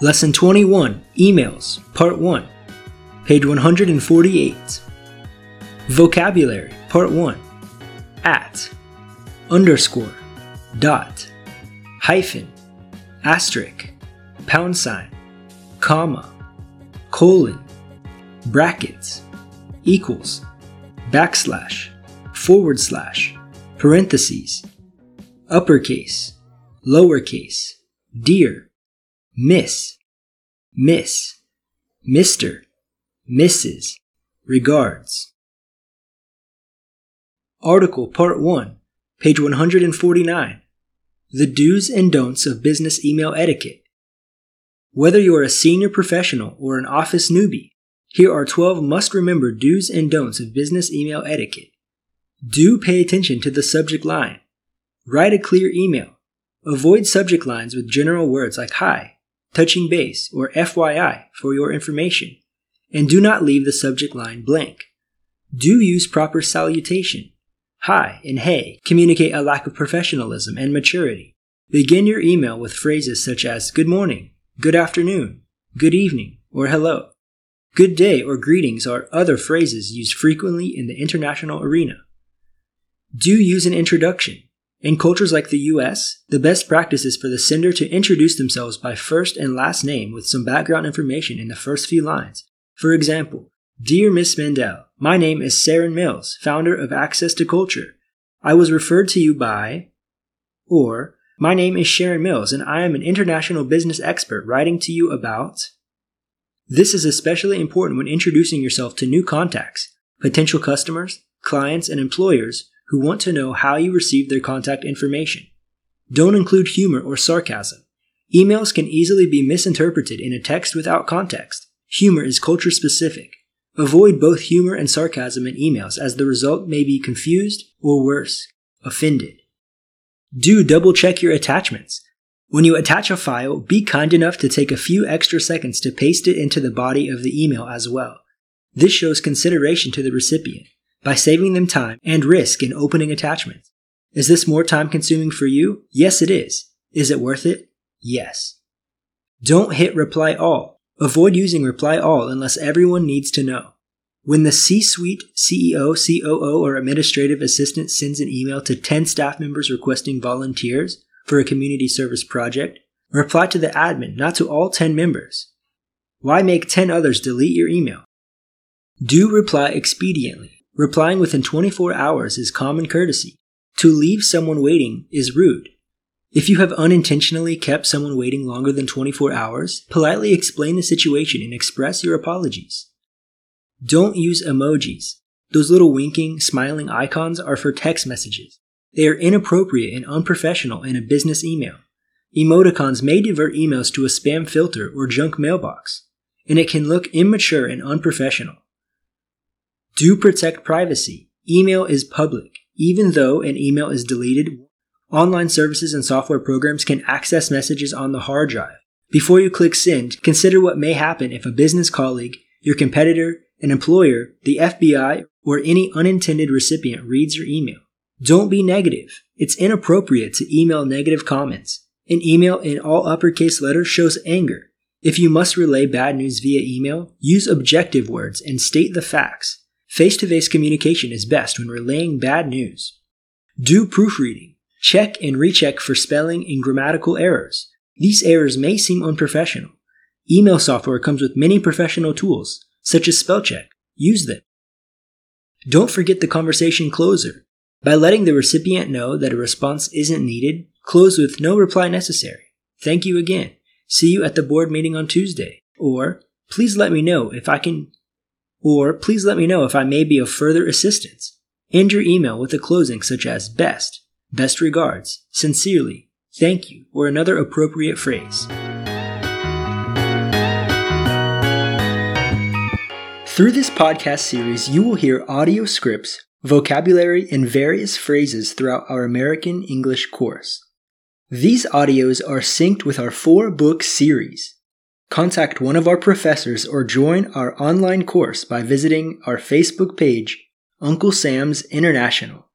Lesson 21 Emails, Part 1, page 148. Vocabulary, Part 1 At, underscore, dot, hyphen, asterisk, pound sign, comma, colon, brackets, equals, backslash, forward slash, parentheses, uppercase, lowercase, dear, miss, miss, Mr., Mrs., regards. Article Part 1, page 149. The do's and don'ts of business email etiquette. Whether you are a senior professional or an office newbie, here are 12 must remember do's and don'ts of business email etiquette. Do pay attention to the subject line. Write a clear email. Avoid subject lines with general words like hi, touching base, or FYI for your information. And do not leave the subject line blank. Do use proper salutation. Hi and hey communicate a lack of professionalism and maturity. Begin your email with phrases such as good morning, good afternoon, good evening, or hello. Good day or greetings are other phrases used frequently in the international arena. Do use an introduction. In cultures like the US, the best practice is for the sender to introduce themselves by first and last name with some background information in the first few lines. For example, Dear Miss Mandel, my name is Sharon Mills, founder of Access to Culture. I was referred to you by, or my name is Sharon Mills and I am an international business expert writing to you about. This is especially important when introducing yourself to new contacts, potential customers, clients, and employers who want to know how you received their contact information. Don't include humor or sarcasm. Emails can easily be misinterpreted in a text without context. Humor is culture specific. Avoid both humor and sarcasm in emails as the result may be confused or worse, offended. Do double check your attachments. When you attach a file, be kind enough to take a few extra seconds to paste it into the body of the email as well. This shows consideration to the recipient by saving them time and risk in opening attachments. Is this more time consuming for you? Yes, it is. Is it worth it? Yes. Don't hit reply all. Avoid using reply all unless everyone needs to know. When the C suite, CEO, COO, or administrative assistant sends an email to 10 staff members requesting volunteers for a community service project, reply to the admin, not to all 10 members. Why make 10 others delete your email? Do reply expediently. Replying within 24 hours is common courtesy. To leave someone waiting is rude. If you have unintentionally kept someone waiting longer than 24 hours, politely explain the situation and express your apologies. Don't use emojis. Those little winking, smiling icons are for text messages. They are inappropriate and unprofessional in a business email. Emoticons may divert emails to a spam filter or junk mailbox, and it can look immature and unprofessional. Do protect privacy. Email is public. Even though an email is deleted, online services and software programs can access messages on the hard drive. Before you click send, consider what may happen if a business colleague, your competitor, an employer, the FBI, or any unintended recipient reads your email. Don't be negative. It's inappropriate to email negative comments. An email in all uppercase letters shows anger. If you must relay bad news via email, use objective words and state the facts. Face to face communication is best when relaying bad news. Do proofreading. Check and recheck for spelling and grammatical errors. These errors may seem unprofessional. Email software comes with many professional tools, such as spell check. Use them. Don't forget the conversation closer. By letting the recipient know that a response isn't needed, close with no reply necessary. Thank you again. See you at the board meeting on Tuesday. Or, please let me know if I can or please let me know if I may be of further assistance. End your email with a closing such as best, best regards, sincerely, thank you, or another appropriate phrase. Through this podcast series, you will hear audio scripts, vocabulary, and various phrases throughout our American English course. These audios are synced with our four book series. Contact one of our professors or join our online course by visiting our Facebook page, Uncle Sam's International.